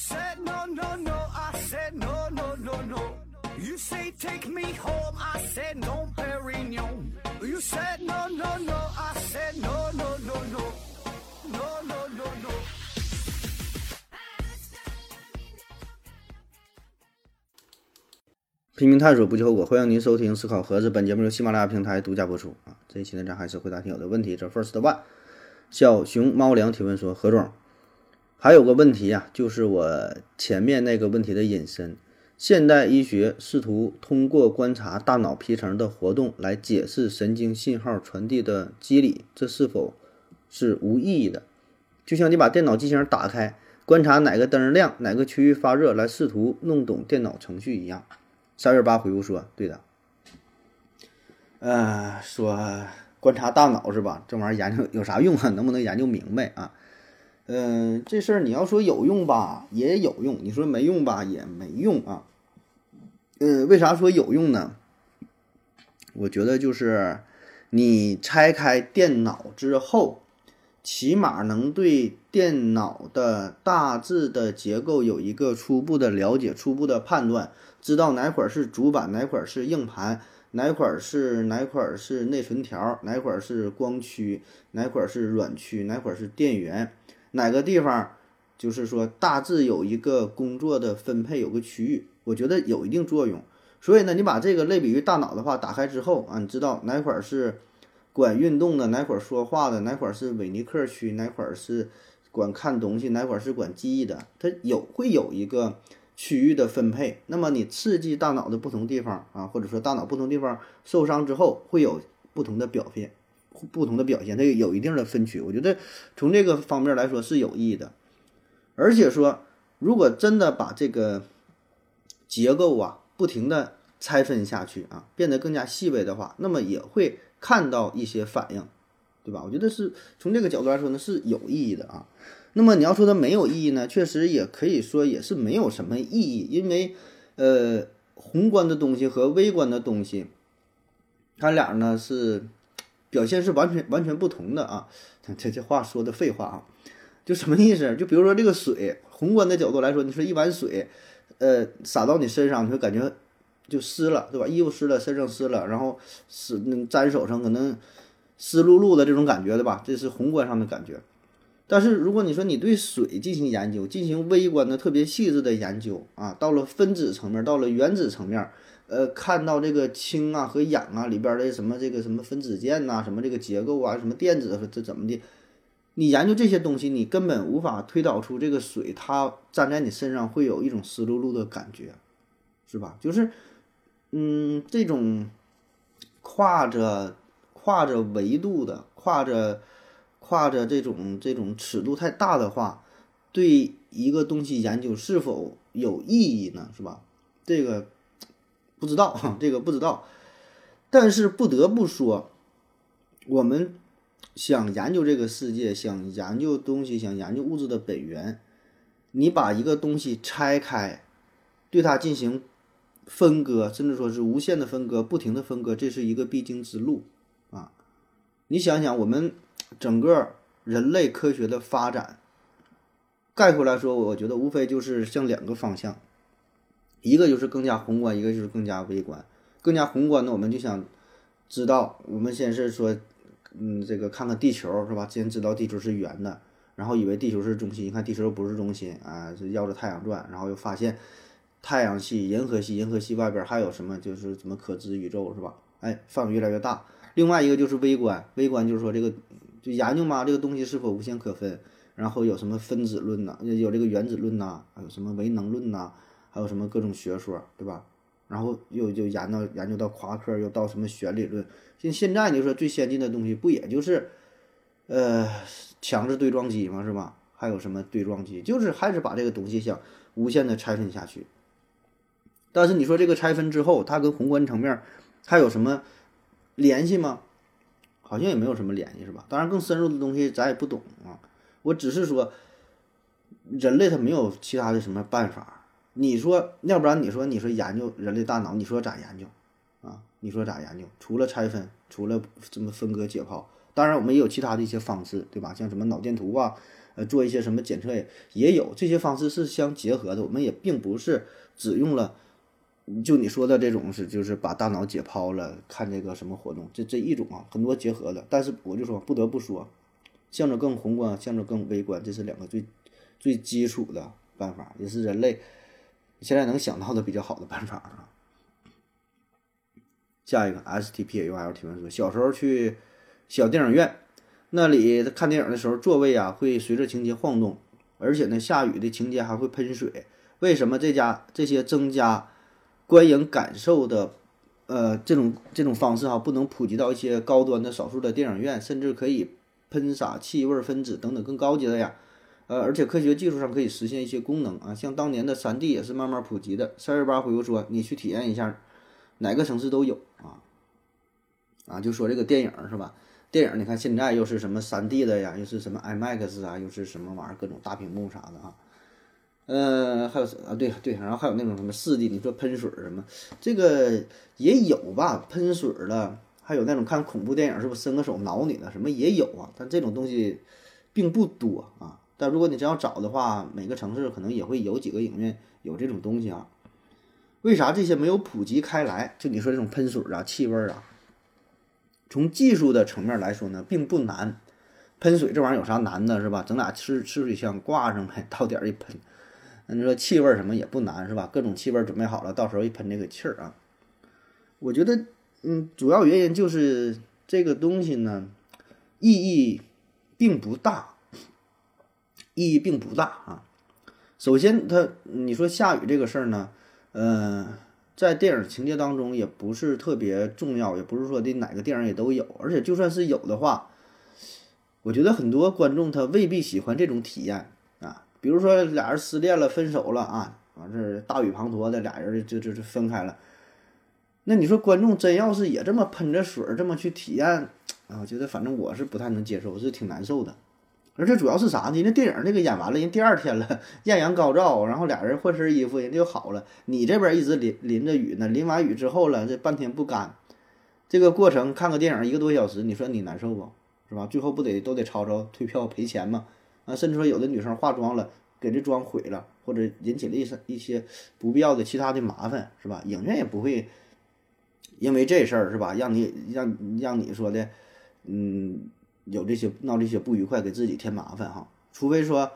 said no, no, no. I said no, no, no, no. You say take me home. I said no, Perignon. You said no, no, no. I said no, no, no, no. No, no, no, no. 拼命探索，不计后果。欢迎您收听《思考盒子》，本节目由喜马拉雅平台独家播出啊。这一期呢，咱还是回答听友的问题。这 First One，小熊猫粮提问说：何总，还有个问题呀、就是我前面那个问题的引申。现代医学试图通过观察大脑皮层的活动来解释神经信号传递的机理，这是否是无意义的？就像你把电脑机型打开，观察哪个灯亮，哪个区域发热，来试图弄懂电脑程序一样。三月八回复说：“对的，呃，说观察大脑是吧？这玩意儿研究有啥用啊？能不能研究明白啊？嗯、这事儿你要说有用吧，也有用；你说没用吧，也没用啊。嗯，为啥说有用呢？我觉得就是你拆开电脑之后，起码能对电脑的大致的结构有一个初步的了解、初步的判断。”知道哪块是主板，哪块是硬盘，哪块是哪块是内存条，哪块是光驱，哪块是软驱，哪块是电源，哪个地方就是说大致有一个工作的分配，有个区域，我觉得有一定作用。所以呢，你把这个类比于大脑的话，打开之后啊，你知道哪块是管运动的，哪块说话的，哪块是韦尼克区，哪块是管看东西，哪块是管记忆的，它有会有一个。区域的分配，那么你刺激大脑的不同地方啊，或者说大脑不同地方受伤之后，会有不同的表现，不同的表现，它有一定的分区。我觉得从这个方面来说是有意义的，而且说如果真的把这个结构啊不停的拆分下去啊，变得更加细微的话，那么也会看到一些反应，对吧？我觉得是从这个角度来说呢是有意义的啊。那么你要说它没有意义呢，确实也可以说也是没有什么意义，因为，呃，宏观的东西和微观的东西，它俩呢是表现是完全完全不同的啊。这这话说的废话啊，就什么意思？就比如说这个水，宏观的角度来说，你说一碗水，呃，洒到你身上，你会感觉就湿了，对吧？衣服湿了，身上湿了，然后湿粘手上可能湿漉漉的这种感觉，对吧？这是宏观上的感觉。但是如果你说你对水进行研究，进行微观的特别细致的研究啊，到了分子层面，到了原子层面，呃，看到这个氢啊和氧啊里边的什么这个什么分子键呐、什么这个结构啊，什么电子这怎么的，你研究这些东西，你根本无法推导出这个水它粘在你身上会有一种湿漉漉的感觉，是吧？就是，嗯，这种跨着跨着维度的跨着。跨着这种这种尺度太大的话，对一个东西研究是否有意义呢？是吧？这个不知道，这个不知道。但是不得不说，我们想研究这个世界，想研究东西，想研究物质的本源，你把一个东西拆开，对它进行分割，甚至说是无限的分割，不停的分割，这是一个必经之路啊！你想想，我们。整个人类科学的发展，概括来说，我觉得无非就是向两个方向，一个就是更加宏观，一个就是更加微观。更加宏观呢，我们就想知道，我们先是说，嗯，这个看看地球是吧？先知道地球是圆的，然后以为地球是中心，一看地球又不是中心啊，是绕着太阳转，然后又发现太阳系、银河系、银河系外边还有什么，就是什么可知宇宙是吧？哎，范围越来越大。另外一个就是微观，微观就是说这个。就研究嘛，这个东西是否无限可分？然后有什么分子论呐？有这个原子论呐？还有什么唯能论呐？还有什么各种学说，对吧？然后又就研究研究到夸克，又到什么弦理论。现现在你说最先进的东西，不也就是呃强制对撞机嘛，是吧？还有什么对撞机？就是还是把这个东西想无限的拆分下去。但是你说这个拆分之后，它跟宏观层面还有什么联系吗？好像也没有什么联系，是吧？当然，更深入的东西咱也不懂啊。我只是说，人类他没有其他的什么办法。你说，要不然你说，你说研究人类大脑，你说咋研究啊？你说咋研究？除了拆分，除了这么分割解剖，当然，我们也有其他的一些方式，对吧？像什么脑电图啊，呃，做一些什么检测也也有，这些方式是相结合的。我们也并不是只用了，就你说的这种是，就是把大脑解剖了看这个什么活动，这这一种啊，很多结合的。但是我就说不得不说，向着更宏观，向着更微观，这是两个最最基础的办法，也是人类现在能想到的比较好的办法啊。下一个 S T P U L 提问说，小时候去小电影院，那里看电影的时候，座位啊会随着情节晃动，而且呢，下雨的情节还会喷水。为什么这家这些增加观影感受的呃这种这种方式哈，不能普及到一些高端的少数的电影院，甚至可以喷洒气味分子等等更高级的呀？呃，而且科学技术上可以实现一些功能啊，像当年的三 D 也是慢慢普及的。三月八回复说，你去体验一下。哪个城市都有啊，啊，就说这个电影是吧？电影你看现在又是什么三 D 的呀，又是什么 IMAX 啊，又是什么玩意儿，各种大屏幕啥的啊。嗯，还有啊，对对，然后还有那种什么四 D，你说喷水什么，这个也有吧？喷水的，还有那种看恐怖电影是不是伸个手挠你的，什么也有啊。但这种东西并不多啊。但如果你真要找的话，每个城市可能也会有几个影院有这种东西啊。为啥这些没有普及开来？就你说这种喷水啊、气味啊，从技术的层面来说呢，并不难。喷水这玩意儿有啥难的，是吧？整俩吃吃水枪挂上呗，到点儿一喷。那你说气味什么也不难，是吧？各种气味准备好了，到时候一喷这个气儿啊。我觉得，嗯，主要原因就是这个东西呢，意义并不大，意义并不大啊。首先，它你说下雨这个事儿呢？嗯，在电影情节当中也不是特别重要，也不是说的哪个电影也都有，而且就算是有的话，我觉得很多观众他未必喜欢这种体验啊。比如说俩人失恋了、分手了啊，完事大雨滂沱的，俩人就就就分开了。那你说观众真要是也这么喷着水这么去体验啊，我觉得反正我是不太能接受，是挺难受的。而且主要是啥呢？那电影那个演完了，人第二天了，艳阳高照，然后俩人换身衣服，人就好了。你这边一直淋淋着雨呢，淋完雨之后了，这半天不干，这个过程看个电影一个多小时，你说你难受不？是吧？最后不得都得吵吵退票赔钱吗？啊，甚至说有的女生化妆了，给这妆毁了，或者引起了一些一些不必要的其他的麻烦，是吧？影院也不会因为这事儿是吧，让你让让你说的，嗯。有这些闹这些不愉快，给自己添麻烦哈。除非说，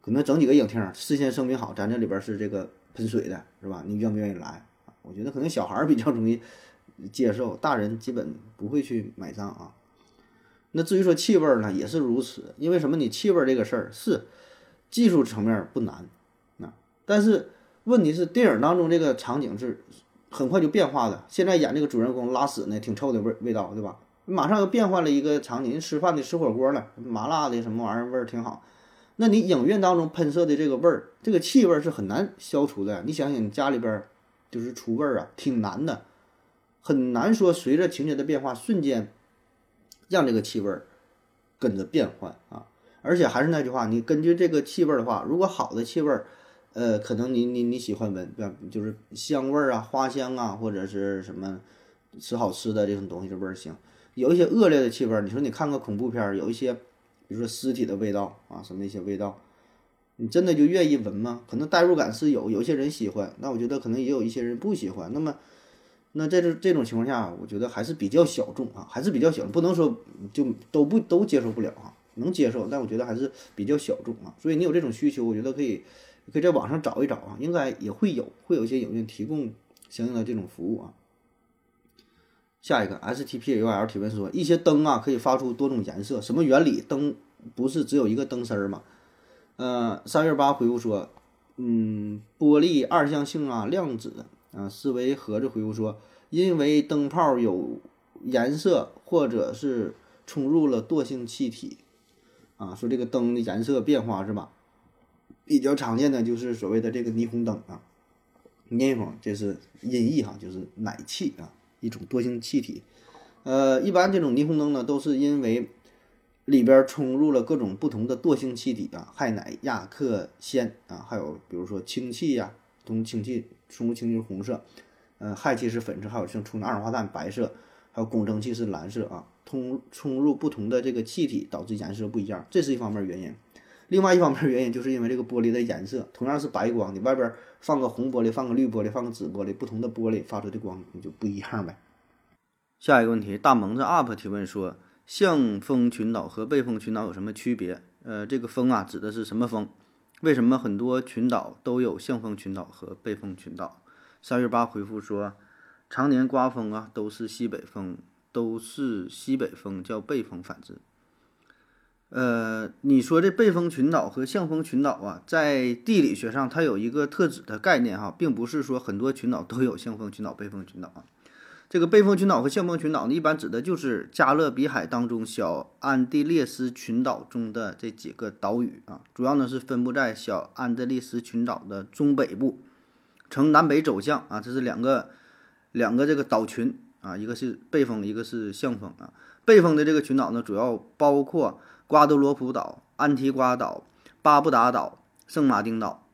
可能整几个影厅事先声明好，咱这里边是这个喷水的，是吧？你愿不愿意来？我觉得可能小孩比较容易接受，大人基本不会去买账啊。那至于说气味呢，也是如此。因为什么？你气味这个事儿是技术层面不难，啊，但是问题是电影当中这个场景是很快就变化的。现在演这个主人公拉屎呢，挺臭的味味道，对吧？马上又变换了一个场景，吃饭的吃火锅了，麻辣的什么玩意儿味儿挺好。那你影院当中喷射的这个味儿，这个气味是很难消除的。你想想，你家里边就是出味儿啊，挺难的，很难说随着情节的变化瞬间让这个气味跟着变换啊。而且还是那句话，你根据这个气味的话，如果好的气味，呃，可能你你你喜欢闻，就是香味儿啊、花香啊，或者是什么吃好吃的这种东西的味儿香。有一些恶劣的气味，你说你看个恐怖片，有一些，比如说尸体的味道啊，什么一些味道，你真的就愿意闻吗？可能代入感是有，有些人喜欢，那我觉得可能也有一些人不喜欢。那么，那在这这种情况下，我觉得还是比较小众啊，还是比较小，不能说就都不都接受不了啊，能接受，但我觉得还是比较小众啊。所以你有这种需求，我觉得可以可以在网上找一找啊，应该也会有，会有一些影院提供相应的这种服务啊。下一个 S T P U L 提问说：一些灯啊可以发出多种颜色，什么原理？灯不是只有一个灯丝儿吗？呃，三月八回复说：嗯，玻璃二象性啊，量子啊。思维盒子回复说：因为灯泡有颜色，或者是充入了惰性气体啊。说这个灯的颜色变化是吧？比较常见的就是所谓的这个霓虹灯啊，霓虹这是音译哈，就是奶气啊。一种惰性气体，呃，一般这种霓虹灯呢，都是因为里边充入了各种不同的惰性气体啊，氦氖氩氪氙啊，还有比如说氢气呀，充氢气充入氢气是红色，呃，氦气是粉色，还有像充的二氧化碳白色，还有汞蒸气是蓝色啊，通充入不同的这个气体导致颜色不一样，这是一方面原因。另外一方面原因就是因为这个玻璃的颜色，同样是白光，你外边放个红玻璃，放个绿玻璃，放个紫玻璃，不同的玻璃发出的光就不一样呗。下一个问题，大萌子 UP 提问说，向风群岛和背风群岛有什么区别？呃，这个风啊指的是什么风？为什么很多群岛都有向风群岛和背风群岛？三月八回复说，常年刮风啊都是西北风，都是西北风叫背风反之。呃，你说这背风群岛和向风群岛啊，在地理学上它有一个特指的概念哈，并不是说很多群岛都有向风群岛、背风群岛啊。这个背风群岛和向风群岛呢，一般指的就是加勒比海当中小安地列斯群岛中的这几个岛屿啊，主要呢是分布在小安地列斯群岛的中北部，呈南北走向啊，这是两个两个这个岛群啊，一个是背风，一个是向风啊。背风的这个群岛呢，主要包括瓜德罗普岛、安提瓜岛、巴布达岛、圣马丁岛，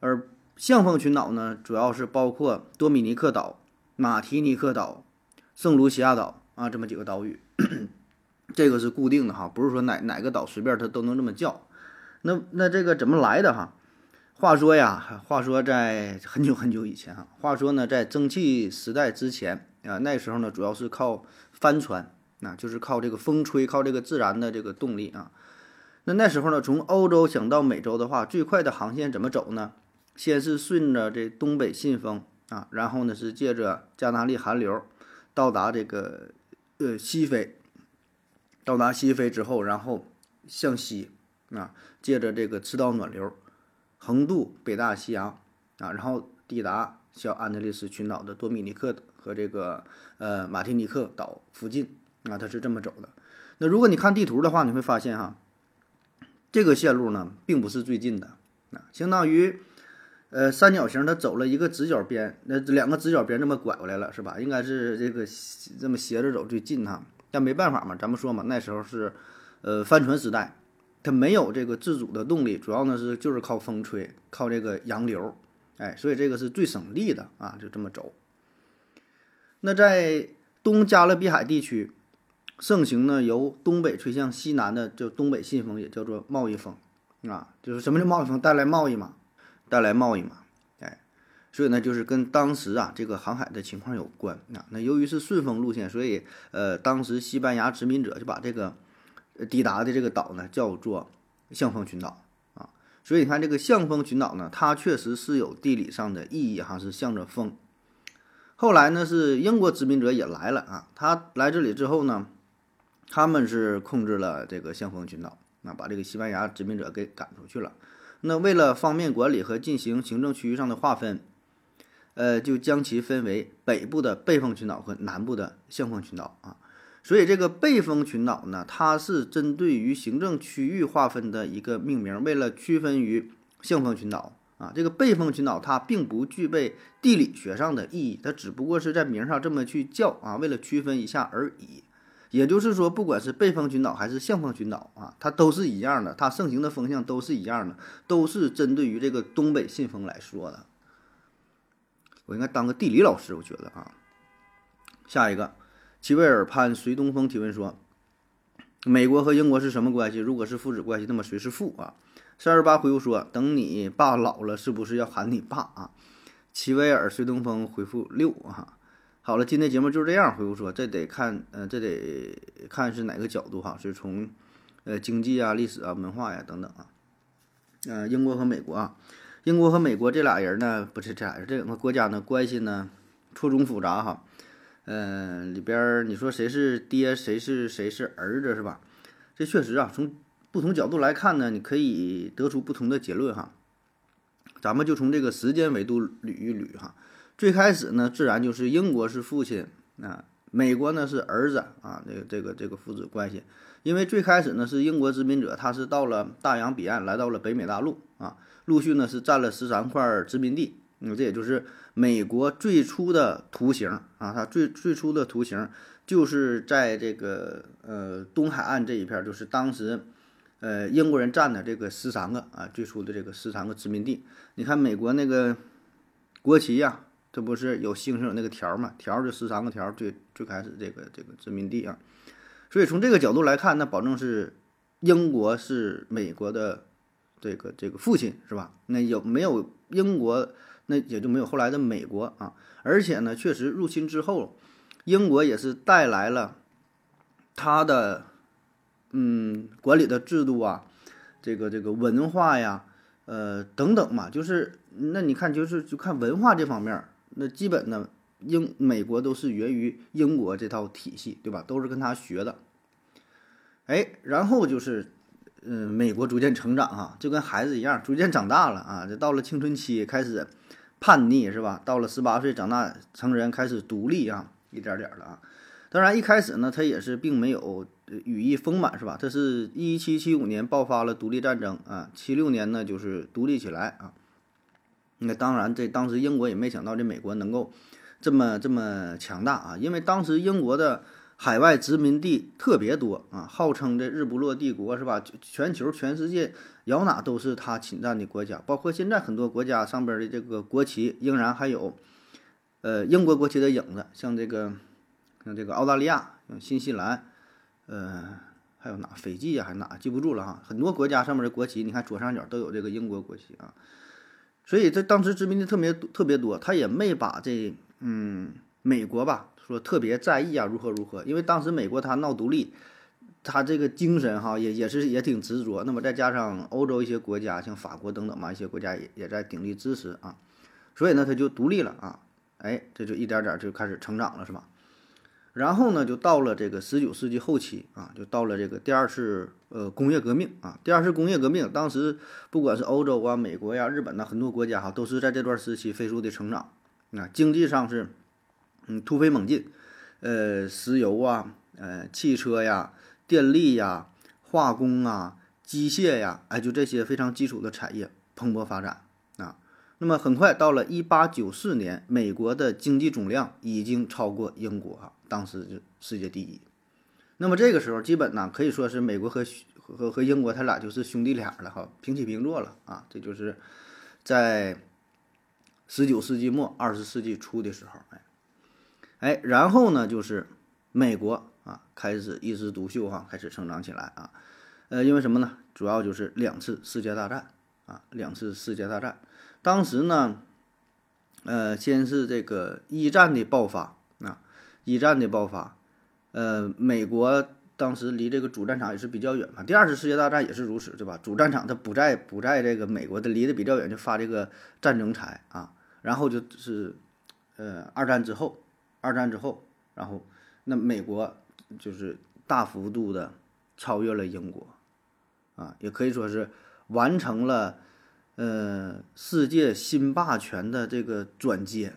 而向风群岛呢，主要是包括多米尼克岛。马提尼克岛、圣卢西亚岛啊，这么几个岛屿，这个是固定的哈，不是说哪哪个岛随便它都能这么叫。那那这个怎么来的哈？话说呀，话说在很久很久以前哈，话说呢，在蒸汽时代之前啊，那时候呢主要是靠帆船，那就是靠这个风吹，靠这个自然的这个动力啊。那那时候呢，从欧洲想到美洲的话，最快的航线怎么走呢？先是顺着这东北信风。啊，然后呢是借着加纳利寒流到达这个呃西非，到达西非之后，然后向西啊，借着这个赤道暖流横渡北大西洋啊，然后抵达小安德烈斯群岛的多米尼克和这个呃马提尼克岛附近啊，它是这么走的。那如果你看地图的话，你会发现哈，这个线路呢并不是最近的啊，相当于。呃，三角形它走了一个直角边，那两个直角边这么拐过来了，是吧？应该是这个这么斜着走最近哈，但没办法嘛，咱们说嘛，那时候是，呃，帆船时代，它没有这个自主的动力，主要呢是就是靠风吹，靠这个洋流，哎，所以这个是最省力的啊，就这么走。那在东加勒比海地区，盛行呢由东北吹向西南的叫东北信风，也叫做贸易风，啊，就是什么叫贸易风？带来贸易嘛。带来贸易嘛，哎，所以呢，就是跟当时啊这个航海的情况有关啊。那由于是顺风路线，所以呃，当时西班牙殖民者就把这个抵达的这个岛呢叫做向风群岛啊。所以你看这个向风群岛呢，它确实是有地理上的意义哈，是向着风。后来呢，是英国殖民者也来了啊，他来这里之后呢，他们是控制了这个向风群岛，那把这个西班牙殖民者给赶出去了。那为了方便管理和进行行政区域上的划分，呃，就将其分为北部的背风群岛和南部的向风群岛啊。所以这个背风群岛呢，它是针对于行政区域划分的一个命名。为了区分于向风群岛啊，这个背风群岛它并不具备地理学上的意义，它只不过是在名上这么去叫啊，为了区分一下而已。也就是说，不管是背风群岛还是向风群岛啊，它都是一样的，它盛行的风向都是一样的，都是针对于这个东北信风来说的。我应该当个地理老师，我觉得啊。下一个，齐威尔潘随东风提问说：美国和英国是什么关系？如果是父子关系，那么谁是父啊？三二八回复说：等你爸老了，是不是要喊你爸啊？齐威尔随东风回复六啊。好了，今天节目就是这样。回复说，这得看，呃，这得看是哪个角度哈，是从，呃，经济啊、历史啊、文化呀等等啊。呃，英国和美国啊，英国和美国这俩人呢，不是这俩人，这两个国家呢关系呢错综复杂哈。嗯，里边你说谁是爹，谁是谁是儿子是吧？这确实啊，从不同角度来看呢，你可以得出不同的结论哈。咱们就从这个时间维度捋一捋哈。最开始呢，自然就是英国是父亲啊，美国呢是儿子啊，这个这个这个父子关系。因为最开始呢是英国殖民者，他是到了大洋彼岸，来到了北美大陆啊，陆续呢是占了十三块殖民地。那这也就是美国最初的图形啊，它最最初的图形就是在这个呃东海岸这一片，就是当时呃英国人占的这个十三个啊最初的这个十三个殖民地。你看美国那个国旗呀。这不是有星星有那个条儿嘛？条儿就十三个条儿，最最开始这个这个殖民地啊。所以从这个角度来看，那保证是英国是美国的这个这个父亲是吧？那有没有英国，那也就没有后来的美国啊。而且呢，确实入侵之后，英国也是带来了他的嗯管理的制度啊，这个这个文化呀，呃等等嘛，就是那你看就是就看文化这方面，那基本呢英美国都是源于英国这套体系，对吧？都是跟他学的。哎，然后就是，嗯，美国逐渐成长啊，就跟孩子一样，逐渐长大了啊，就到了青春期开始叛逆是吧？到了十八岁长大成人开始独立啊，一点点的啊。当然一开始呢，他也是并没有羽翼丰满是吧？这是一七七五年爆发了独立战争啊，七六年呢就是独立起来啊。那当然，这当时英国也没想到这美国能够这么这么强大啊，因为当时英国的。海外殖民地特别多啊，号称这日不落帝国是吧？全球全世界摇哪都是他侵占的国家，包括现在很多国家上边的这个国旗仍然还有，呃，英国国旗的影子，像这个像这个澳大利亚、新西兰，呃，还有哪斐济啊，还是哪记不住了哈。很多国家上面的国旗，你看左上角都有这个英国国旗啊。所以这当时殖民地特别特别多，他也没把这嗯美国吧。说特别在意啊，如何如何？因为当时美国他闹独立，他这个精神哈也也是也挺执着。那么再加上欧洲一些国家，像法国等等嘛，一些国家也也在鼎力支持啊，所以呢他就独立了啊，哎，这就一点点就开始成长了，是吧？然后呢，就到了这个十九世纪后期啊，就到了这个第二次呃工业革命啊。第二次工业革命，当时不管是欧洲啊、美国呀、日本呐，很多国家哈都是在这段时期飞速的成长啊，经济上是。嗯，突飞猛进，呃，石油啊，呃，汽车呀，电力呀，化工啊，机械呀，哎，就这些非常基础的产业蓬勃发展。那么很快到了一八九四年，美国的经济总量已经超过英国哈，当时就世界第一。那么这个时候，基本呢可以说是美国和和和英国他俩就是兄弟俩了哈，平起平坐了啊。这就是在十九世纪末二十世纪初的时候，哎。哎，然后呢，就是美国啊，开始一枝独秀哈，开始成长起来啊。呃，因为什么呢？主要就是两次世界大战啊，两次世界大战。当时呢，呃，先是这个一战的爆发啊，一战的爆发，呃，美国当时离这个主战场也是比较远嘛。第二次世界大战也是如此，对吧？主战场它不在不在这个美国的，离得比较远，就发这个战争财啊。然后就是呃，二战之后。二战之后，然后那美国就是大幅度的超越了英国，啊，也可以说是完成了呃世界新霸权的这个转接，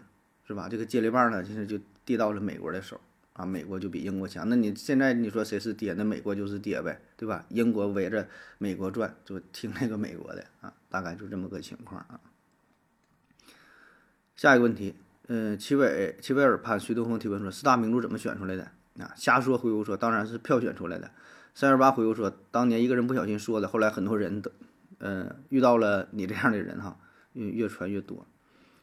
是吧？这个接力棒呢，其实就递到了美国的手，啊，美国就比英国强。那你现在你说谁是爹？那美国就是爹呗，对吧？英国围着美国转，就听那个美国的啊，大概就这么个情况啊。下一个问题。嗯，齐伟齐威尔潘徐东风提问说：四大名著怎么选出来的？啊，瞎说回复说，当然是票选出来的。三二八回复说，当年一个人不小心说的，后来很多人都，嗯，遇到了你这样的人哈，越越传越多。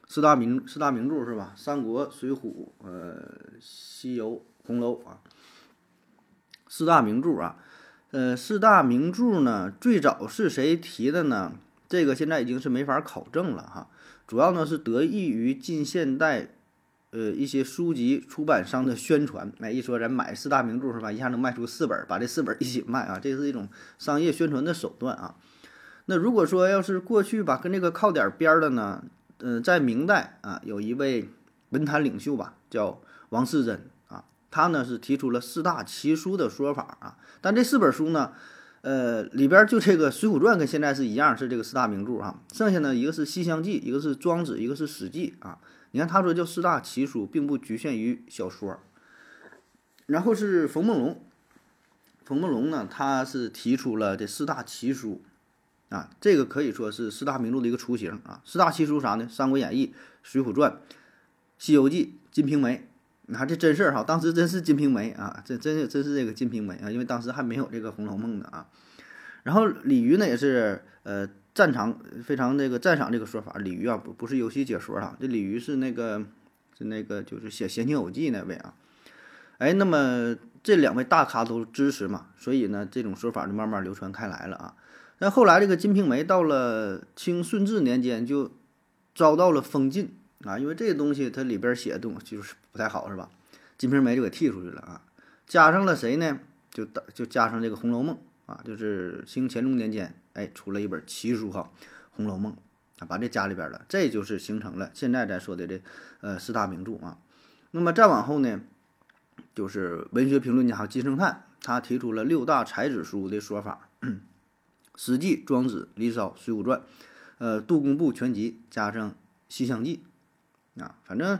四大名四大名著是吧？三国、水浒、呃，西游、红楼啊。四大名著啊，呃，四大名著呢，最早是谁提的呢？这个现在已经是没法考证了哈。主要呢是得益于近现代，呃一些书籍出版商的宣传，哎一说咱买四大名著是吧，一下能卖出四本，把这四本一起卖啊，这是一种商业宣传的手段啊。那如果说要是过去吧，跟这个靠点边儿的呢，嗯，在明代啊，有一位文坛领袖吧，叫王世贞啊，他呢是提出了四大奇书的说法啊，但这四本书呢。呃，里边就这个《水浒传》跟现在是一样，是这个四大名著哈。剩下呢，一个是《西厢记》，一个是《庄子》，一个是《史记》啊。你看他说叫四大奇书，并不局限于小说。然后是冯梦龙，冯梦龙呢，他是提出了这四大奇书啊，这个可以说是四大名著的一个雏形啊。四大奇书啥呢？《三国演义》《水浒传》《西游记》《金瓶梅》。你看这真事儿哈，当时真是《金瓶梅》啊，这真是真是这个《金瓶梅》啊，因为当时还没有这个《红楼梦》呢啊。然后李渔呢也是呃赞赏非常那个赞赏这个说法。李渔啊不不是游戏解说哈，这李渔是那个就那个就是写《闲情偶记》那位啊。哎，那么这两位大咖都支持嘛，所以呢，这种说法就慢慢流传开来了啊。那后来这个《金瓶梅》到了清顺治年间就遭到了封禁啊，因为这个东西它里边写的东西就是不太好，是吧？《金瓶梅》就给剔出去了啊，加上了谁呢？就就加上这个《红楼梦》啊，就是清乾隆年间，哎，出了一本奇书哈，《红楼梦》啊，把这加里边了，这就是形成了现在咱说的这呃四大名著啊。那么再往后呢？就是文学评论家金圣叹，他提出了六大才子书的说法，《史记》《庄子》《离骚》《水浒传》，呃，《杜工部全集》加上《西厢记》，啊，反正，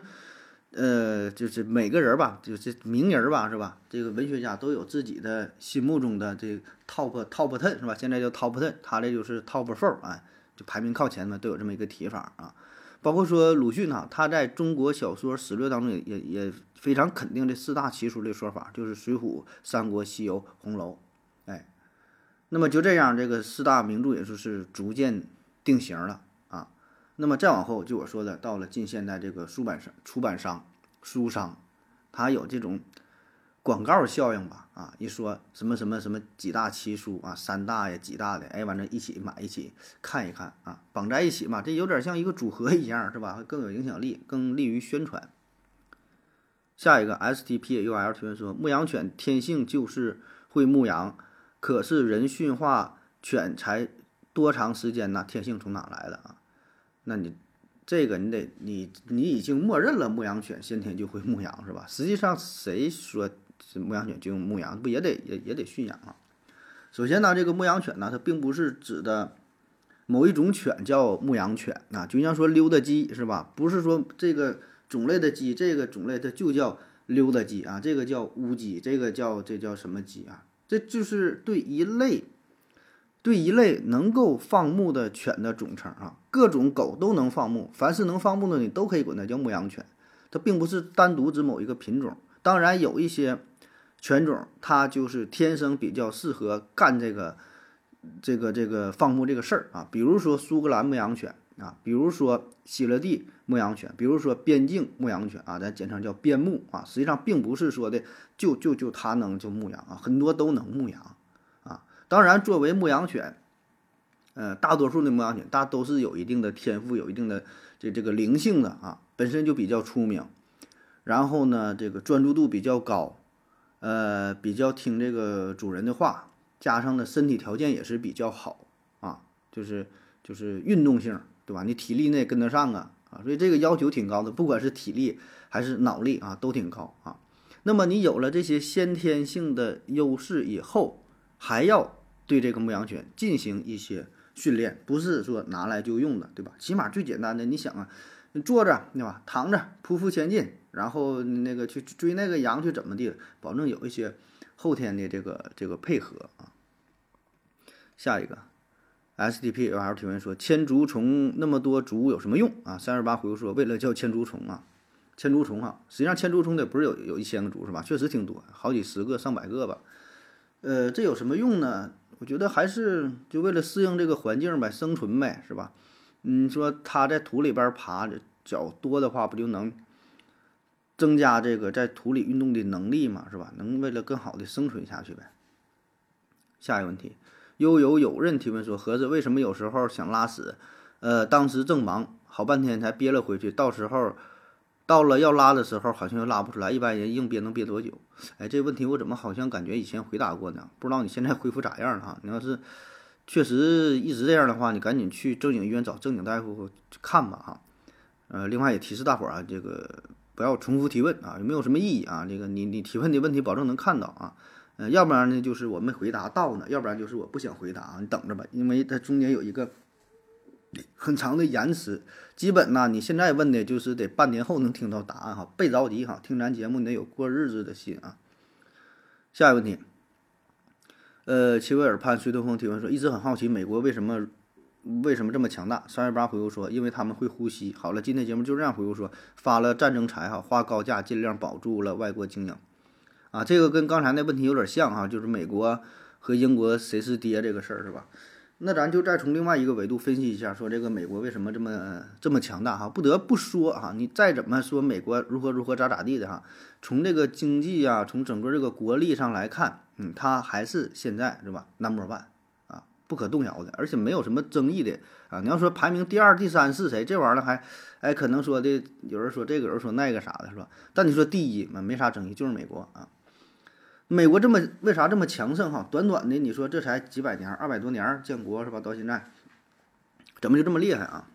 呃，就是每个人吧，就是名人吧，是吧？这个文学家都有自己的心目中的这 top top ten 是吧？现在叫 top ten，他这就是 top four 啊，就排名靠前的都有这么一个提法啊。包括说鲁迅哈，他在中国小说史略当中也也也非常肯定这四大奇书的说法，就是《水浒》《三国》《西游》《红楼》，那么就这样，这个四大名著也就是逐渐定型了啊。那么再往后，就我说的，到了近现代，这个出版商、出版商、书商，他有这种。广告效应吧，啊，一说什么什么什么几大奇书啊，三大呀，几大的，哎，完了，一起买一起看一看啊，绑在一起嘛，这有点像一个组合一样，是吧？更有影响力，更利于宣传。下一个 S T P U L 提问说，牧羊犬天性就是会牧羊，可是人驯化犬才多长时间呢？天性从哪来的啊？那你这个你得你你已经默认了牧羊犬先天就会牧羊是吧？实际上谁说？这牧羊犬就用牧羊，不也得也也得驯养啊？首先呢，这个牧羊犬呢，它并不是指的某一种犬叫牧羊犬啊，就像说溜达鸡是吧？不是说这个种类的鸡，这个种类它就叫溜达鸡啊，这个叫乌鸡，这个叫这叫什么鸡啊？这就是对一类对一类能够放牧的犬的总称啊。各种狗都能放牧，凡是能放牧的你都可以管它叫牧羊犬，它并不是单独指某一个品种。当然有一些犬种，它就是天生比较适合干这个、这个、这个放牧这个事儿啊。比如说苏格兰牧羊犬啊，比如说希勒蒂牧羊犬，比如说边境牧羊犬啊，咱简称叫边牧啊。实际上并不是说的就就就它能就牧羊啊，很多都能牧羊啊。当然，作为牧羊犬，呃，大多数的牧羊犬大都是有一定的天赋、有一定的这这个灵性的啊，本身就比较出名。然后呢，这个专注度比较高，呃，比较听这个主人的话，加上呢身体条件也是比较好啊，就是就是运动性，对吧？你体力那也跟得上啊啊，所以这个要求挺高的，不管是体力还是脑力啊，都挺高啊。那么你有了这些先天性的优势以后，还要对这个牧羊犬进行一些训练，不是说拿来就用的，对吧？起码最简单的，你想啊，你坐着对吧？躺着匍匐前进。然后那个去追那个羊去怎么地，保证有一些后天的这个这个配合啊。下一个 S T P L 提问说，千足虫那么多足有什么用啊？三二八回复说，为了叫千足虫啊，千足虫啊，实际上千足虫的不是有有一千个足是吧？确实挺多，好几十个、上百个吧。呃，这有什么用呢？我觉得还是就为了适应这个环境呗，生存呗，是吧？你说它在土里边爬，脚多的话，不就能？增加这个在土里运动的能力嘛，是吧？能为了更好的生存下去呗。下一个问题，悠游有任提问说：盒子为什么有时候想拉屎？呃，当时正忙，好半天才憋了回去，到时候到了要拉的时候，好像又拉不出来。一般人硬憋能憋多久？哎，这问题我怎么好像感觉以前回答过呢？不知道你现在恢复咋样了哈？你要是确实一直这样的话，你赶紧去正经医院找正经大夫看吧哈。呃，另外也提示大伙儿啊，这个。不要重复提问啊，有没有什么意义啊？这个你你提问的问题，保证能看到啊。呃，要不然呢，就是我没回答到呢；要不然就是我不想回答，你等着吧，因为它中间有一个很长的延迟。基本呢，你现在问的就是得半年后能听到答案哈，别着急哈，听咱节目你得有过日子的心啊。下一个问题，呃，齐威尔潘随东风提问说，一直很好奇美国为什么。为什么这么强大？三月八回复说，因为他们会呼吸。好了，今天节目就这样回复说，发了战争财哈，花高价尽量保住了外国精英。啊，这个跟刚才那问题有点像哈，就是美国和英国谁是爹这个事儿是吧？那咱就再从另外一个维度分析一下，说这个美国为什么这么这么强大哈？不得不说哈，你再怎么说美国如何如何咋咋地的哈，从这个经济啊，从整个这个国力上来看，嗯，它还是现在是吧，number one 啊，不可动摇的，而且没有什么争议的啊。你要说排名第二、第三是谁，这玩意儿还哎可能说的有人说这个，有人说那个啥的是吧？但你说第一嘛，没啥争议，就是美国啊。美国这么为啥这么强盛哈？短短的你说这才几百年，二百多年建国是吧？到现在怎么就这么厉害啊？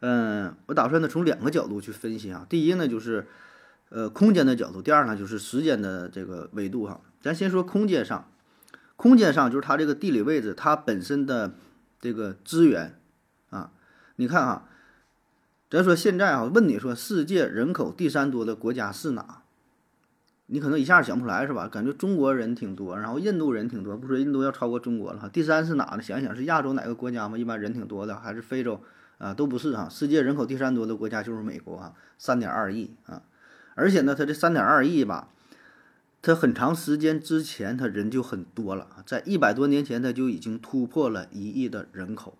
嗯，我打算呢从两个角度去分析啊。第一呢就是呃空间的角度，第二呢就是时间的这个维度哈。咱先说空间上，空间上就是它这个地理位置，它本身的这个资源啊。你看哈，咱说现在啊，问你说世界人口第三多的国家是哪？你可能一下想不出来是吧？感觉中国人挺多，然后印度人挺多，不说印度要超过中国了哈。第三是哪呢？想想是亚洲哪个国家吗？一般人挺多的，还是非洲啊？都不是哈。世界人口第三多的国家就是美国啊，三点二亿啊。而且呢，它这三点二亿吧，它很长时间之前它人就很多了，在一百多年前它就已经突破了一亿的人口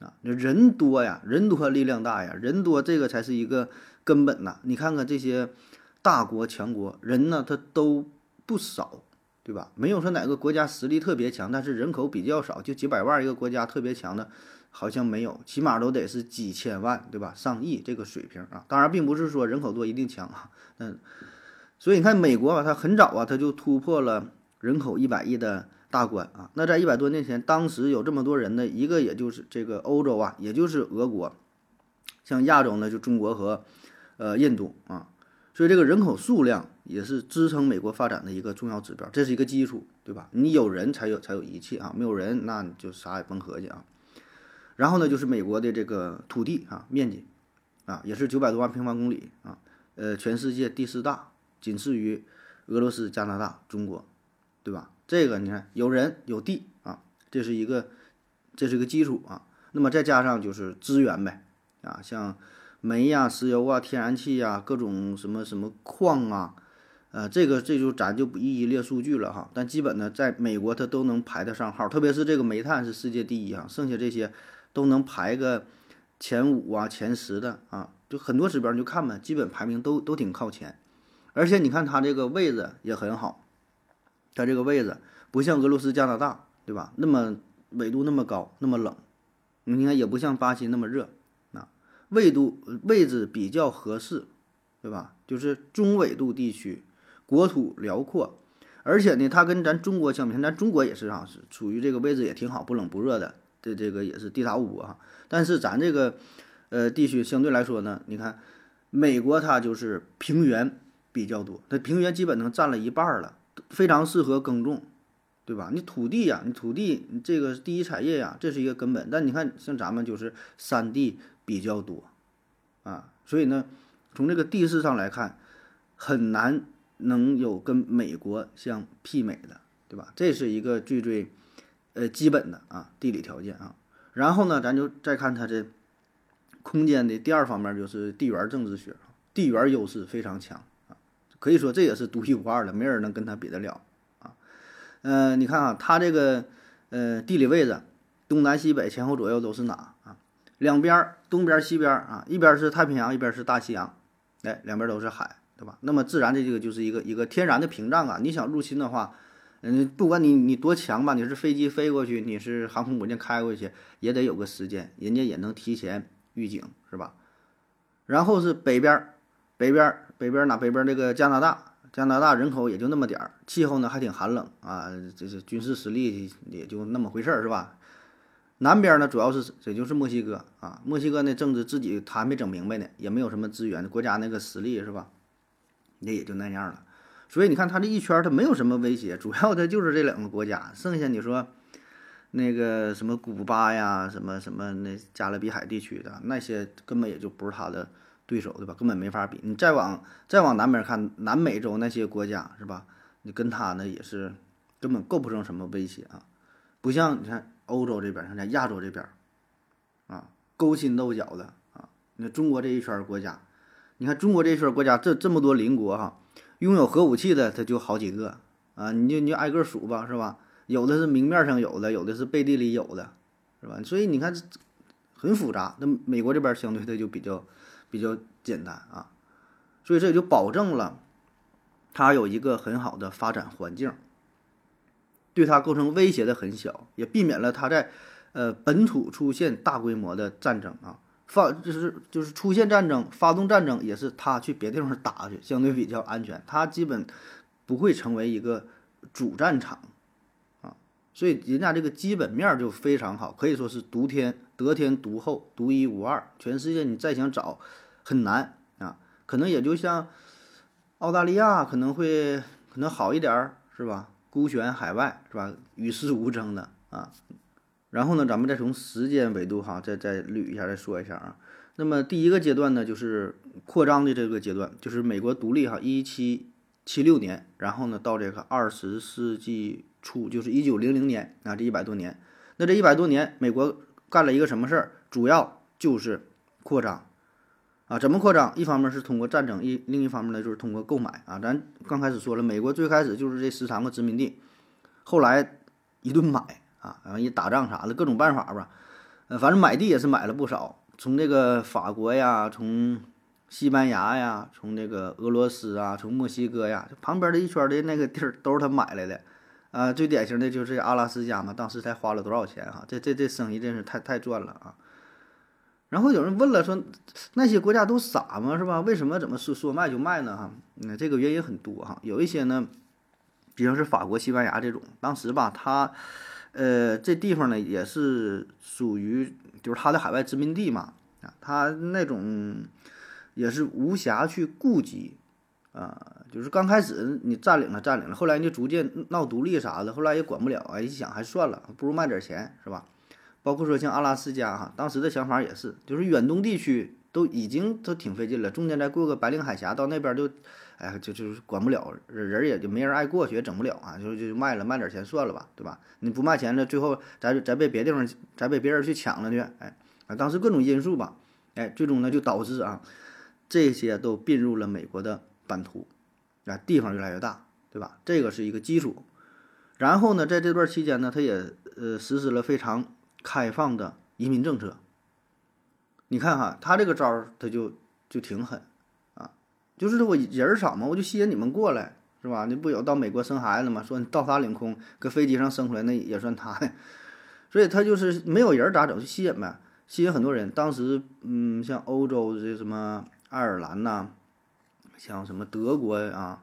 啊。那人多呀，人多力量大呀，人多这个才是一个根本呐。你看看这些。大国强国人呢，他都不少，对吧？没有说哪个国家实力特别强，但是人口比较少，就几百万一个国家特别强的，好像没有，起码都得是几千万，对吧？上亿这个水平啊。当然，并不是说人口多一定强啊。嗯，所以你看美国吧，它很早啊，它就突破了人口一百亿的大关啊。那在一百多年前，当时有这么多人呢，一个也就是这个欧洲啊，也就是俄国，像亚洲呢，就中国和呃印度啊。所以这个人口数量也是支撑美国发展的一个重要指标，这是一个基础，对吧？你有人才有才有一切啊，没有人那你就啥也甭合计啊。然后呢，就是美国的这个土地啊，面积啊，也是九百多万平方公里啊，呃，全世界第四大，仅次于俄罗斯、加拿大、中国，对吧？这个你看有人有地啊，这是一个这是一个基础啊。那么再加上就是资源呗啊，像。煤呀、石油啊、天然气呀、各种什么什么矿啊，呃，这个这就咱就不一一列数据了哈。但基本呢，在美国它都能排得上号，特别是这个煤炭是世界第一啊，剩下这些都能排个前五啊、前十的啊，就很多指标你就看吧，基本排名都都挺靠前。而且你看它这个位置也很好，它这个位置不像俄罗斯、加拿大，对吧？那么纬度那么高，那么冷，你看也不像巴西那么热。纬度位置比较合适，对吧？就是中纬度地区，国土辽阔，而且呢，它跟咱中国相比，咱中国也是啊，是处于这个位置也挺好，不冷不热的，这这个也是地大物博哈。但是咱这个呃地区相对来说呢，你看美国它就是平原比较多，它平原基本能占了一半了，非常适合耕种，对吧？你土地呀，你土地你这个第一产业呀，这是一个根本。但你看像咱们就是山地。比较多，啊，所以呢，从这个地势上来看，很难能有跟美国相媲美的，对吧？这是一个最最，呃，基本的啊地理条件啊。然后呢，咱就再看它这空间的第二方面，就是地缘政治学，地缘优势非常强啊，可以说这也是独一无二的，没人能跟它比得了啊。嗯，你看啊，它这个呃地理位置，东南西北前后左右都是哪？两边儿，东边、西边啊，一边是太平洋，一边是大西洋，哎，两边都是海，对吧？那么自然的这个就是一个一个天然的屏障啊。你想入侵的话，嗯，不管你你多强吧，你是飞机飞过去，你是航空母舰开过去，也得有个时间，人家也能提前预警，是吧？然后是北边，北边，北边哪？北边这个加拿大，加拿大人口也就那么点儿，气候呢还挺寒冷啊，这是军事实力也就那么回事儿，是吧？南边呢，主要是也就是墨西哥啊，墨西哥那政治自己他还没整明白呢，也没有什么资源，国家那个实力是吧？那也就那样了。所以你看他这一圈，他没有什么威胁，主要他就是这两个国家，剩下你说那个什么古巴呀，什么什么那加勒比海地区的那些，根本也就不是他的对手，对吧？根本没法比。你再往再往南边看，南美洲那些国家是吧？你跟他呢也是根本构不成什么威胁啊，不像你看。欧洲这边，像在亚洲这边，啊，勾心斗角的啊。那中国这一圈国家，你看中国这一圈国家，这这么多邻国哈，拥有核武器的它就好几个啊。你就你就挨个数吧，是吧？有的是明面上有的，有的是背地里有的，是吧？所以你看很复杂。那美国这边相对的就比较比较简单啊，所以这也就保证了它有一个很好的发展环境，对它构成威胁的很小，也避免了它在呃本土出现大规模的战争啊。发就是就是出现战争，发动战争也是他去别地方打去，相对比较安全。他基本不会成为一个主战场啊，所以人家这个基本面就非常好，可以说是独天得天独厚，独一无二。全世界你再想找很难啊，可能也就像澳大利亚可能会可能好一点儿，是吧？孤悬海外，是吧？与世无争的啊。然后呢，咱们再从时间维度哈，再再捋一下，再说一下啊。那么第一个阶段呢，就是扩张的这个阶段，就是美国独立哈，一七七六年，然后呢到这个二十世纪初，就是一九零零年啊，这一百多年。那这一百多年，美国干了一个什么事儿？主要就是扩张啊。怎么扩张？一方面是通过战争，一另一方面呢就是通过购买啊。咱刚开始说了，美国最开始就是这十三个殖民地，后来一顿买。啊，然后一打仗啥的，各种办法吧，呃，反正买地也是买了不少，从这个法国呀，从西班牙呀，从这个俄罗斯啊，从墨西哥呀，旁边的一圈的那个地儿都是他买来的，啊，最典型的就是阿拉斯加嘛，当时才花了多少钱哈，这这这生意真是太太赚了啊。然后有人问了，说那些国家都傻吗？是吧？为什么怎么说说卖就卖呢？哈，那这个原因很多哈，有一些呢，比如是法国、西班牙这种，当时吧，他。呃，这地方呢也是属于就是他的海外殖民地嘛，啊，他那种也是无暇去顾及，啊，就是刚开始你占领了占领了，后来就逐渐闹独立啥的，后来也管不了，哎，一想还算了，不如卖点钱是吧？包括说像阿拉斯加哈，当时的想法也是，就是远东地区都已经都挺费劲了，中间再过个白令海峡到那边就。哎，就就是管不了，人也就没人爱过去，也整不了啊，就就卖了，卖点钱算了吧，对吧？你不卖钱了，最后咱咱被别地方，咱被别人去抢了去，哎，啊，当时各种因素吧，哎，最终呢就导致啊，这些都并入了美国的版图，啊，地方越来越大，对吧？这个是一个基础。然后呢，在这段期间呢，他也呃实施了非常开放的移民政策。你看哈，他这个招儿他就就挺狠啊。就是我人少嘛，我就吸引你们过来，是吧？你不有到美国生孩子嘛？说你盗塔领空，搁飞机上生出来那也算他的，所以他就是没有人咋整就吸引呗，吸引很多人。当时嗯，像欧洲这什么爱尔兰呐，像什么德国啊，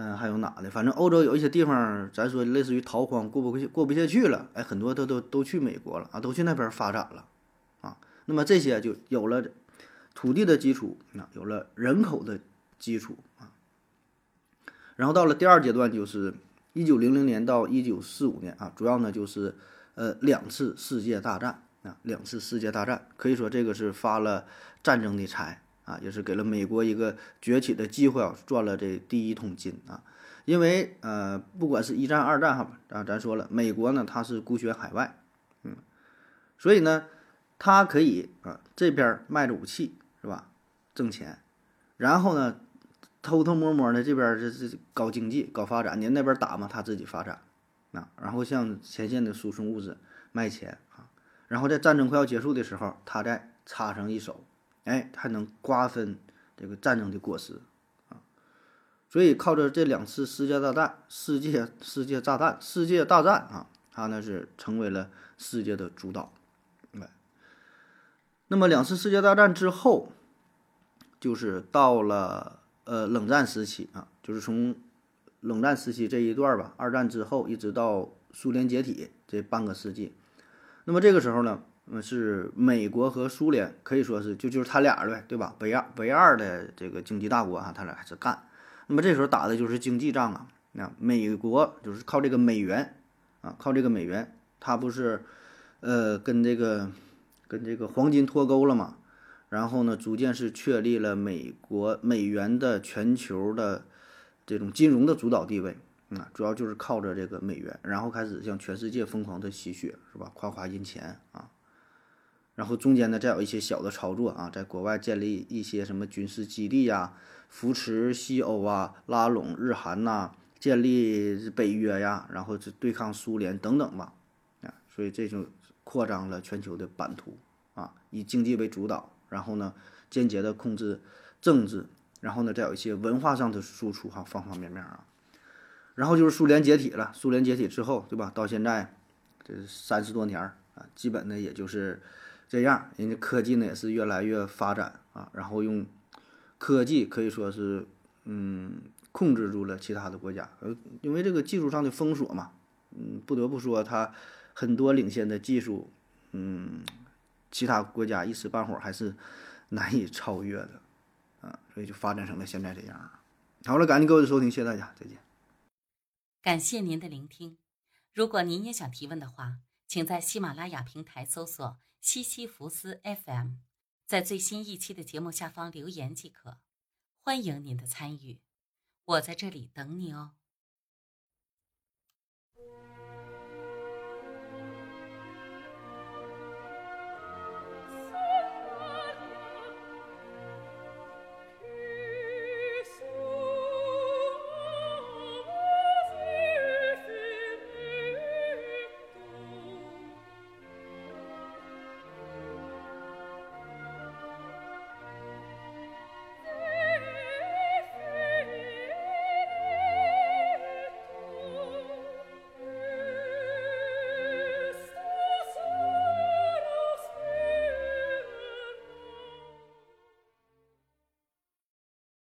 嗯，还有哪的？反正欧洲有一些地方，咱说类似于逃荒过不过去过不下去了，哎，很多都都都去美国了啊，都去那边发展了啊。那么这些就有了。土地的基础，那有了人口的基础啊，然后到了第二阶段，就是一九零零年到一九四五年啊，主要呢就是呃两次世界大战啊，两次世界大战可以说这个是发了战争的财啊，也是给了美国一个崛起的机会啊，赚了这第一桶金啊，因为呃不管是一战二战哈啊，咱说了美国呢它是孤悬海外，嗯，所以呢它可以啊这边卖着武器。是吧？挣钱，然后呢，偷偷摸摸的这边这这搞经济、搞发展，您那边打嘛，他自己发展，啊，然后向前线的输送物资、卖钱啊，然后在战争快要结束的时候，他再插上一手，哎，还能瓜分这个战争的果实啊。所以靠着这两次世界大战、世界世界炸弹、世界大战啊，他呢是成为了世界的主导。那么两次世界大战之后，就是到了呃冷战时期啊，就是从冷战时期这一段吧，二战之后一直到苏联解体这半个世纪。那么这个时候呢，嗯，是美国和苏联可以说是就就是他俩呗，对吧？唯二唯二的这个经济大国啊，他俩还是干。那么这时候打的就是经济仗啊，那美国就是靠这个美元啊，靠这个美元，他不是呃跟这个。跟这个黄金脱钩了嘛，然后呢，逐渐是确立了美国美元的全球的这种金融的主导地位啊，主要就是靠着这个美元，然后开始向全世界疯狂的吸血，是吧？夸夸印钱啊，然后中间呢再有一些小的操作啊，在国外建立一些什么军事基地呀，扶持西欧啊，拉拢日韩呐，建立北约呀，然后是对抗苏联等等吧，啊，所以这就扩张了全球的版图啊，以经济为主导，然后呢，间接的控制政治，然后呢，再有一些文化上的输出哈，方方面面啊，然后就是苏联解体了，苏联解体之后，对吧？到现在这三十多年儿啊，基本呢也就是这样，人家科技呢也是越来越发展啊，然后用科技可以说是嗯。控制住了其他的国家，呃，因为这个技术上的封锁嘛，嗯，不得不说它很多领先的技术，嗯，其他国家一时半会儿还是难以超越的，啊，所以就发展成了现在这样。好了，感谢各位的收听，谢谢大家，再见。感谢您的聆听。如果您也想提问的话，请在喜马拉雅平台搜索“西西弗斯 FM”，在最新一期的节目下方留言即可。欢迎您的参与。我在这里等你哦。